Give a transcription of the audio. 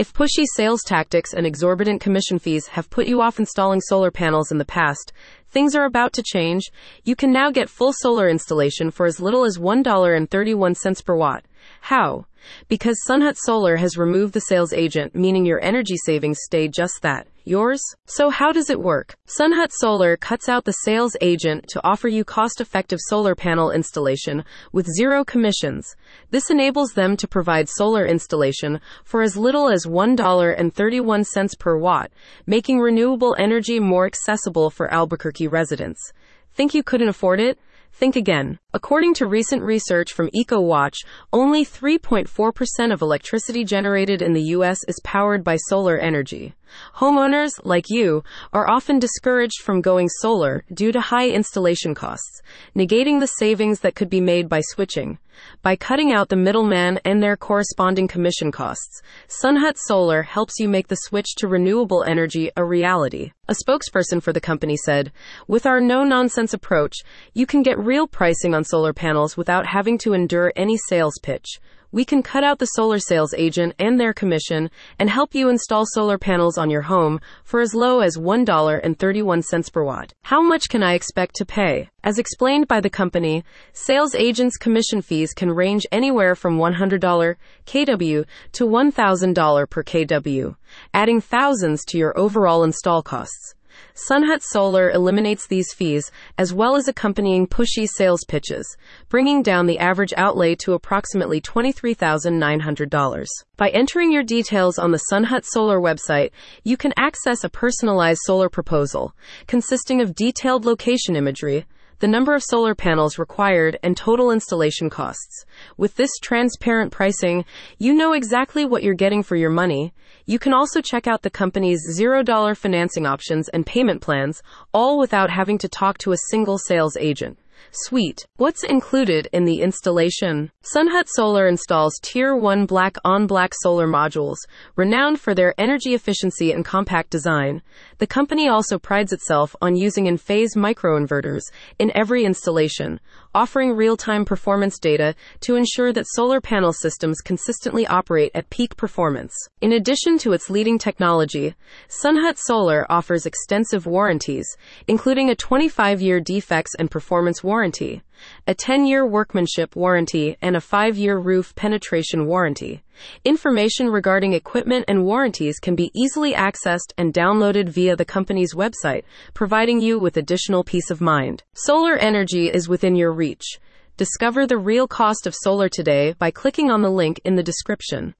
If pushy sales tactics and exorbitant commission fees have put you off installing solar panels in the past, things are about to change. You can now get full solar installation for as little as $1.31 per watt. How? Because Sunhut Solar has removed the sales agent, meaning your energy savings stay just that yours. So, how does it work? Sunhut Solar cuts out the sales agent to offer you cost effective solar panel installation with zero commissions. This enables them to provide solar installation for as little as $1.31 per watt, making renewable energy more accessible for Albuquerque residents. Think you couldn't afford it? Think again. According to recent research from EcoWatch, only 3.4% of electricity generated in the U.S. is powered by solar energy. Homeowners, like you, are often discouraged from going solar due to high installation costs, negating the savings that could be made by switching. By cutting out the middleman and their corresponding commission costs, Sunhut Solar helps you make the switch to renewable energy a reality. A spokesperson for the company said, With our no nonsense approach, you can get real pricing on solar panels without having to endure any sales pitch we can cut out the solar sales agent and their commission and help you install solar panels on your home for as low as $1.31 per watt. How much can I expect to pay? As explained by the company, sales agents' commission fees can range anywhere from $100 kW to $1,000 per kW, adding thousands to your overall install costs. Sunhut Solar eliminates these fees as well as accompanying pushy sales pitches, bringing down the average outlay to approximately $23,900. By entering your details on the Sunhut Solar website, you can access a personalized solar proposal consisting of detailed location imagery the number of solar panels required, and total installation costs. With this transparent pricing, you know exactly what you're getting for your money. You can also check out the company's $0 financing options and payment plans, all without having to talk to a single sales agent. Sweet. What's included in the installation? Sunhut Solar installs Tier 1 black on black solar modules, renowned for their energy efficiency and compact design. The company also prides itself on using Enphase microinverters in every installation, offering real time performance data to ensure that solar panel systems consistently operate at peak performance. In addition to its leading technology, Sunhut Solar offers extensive warranties, including a 25 year defects and performance warranty, a 10 year workmanship warranty, and a 5 year roof penetration warranty. Information regarding equipment and warranties can be easily accessed and downloaded via the company's website, providing you with additional peace of mind. Solar energy is within your reach. Discover the real cost of solar today by clicking on the link in the description.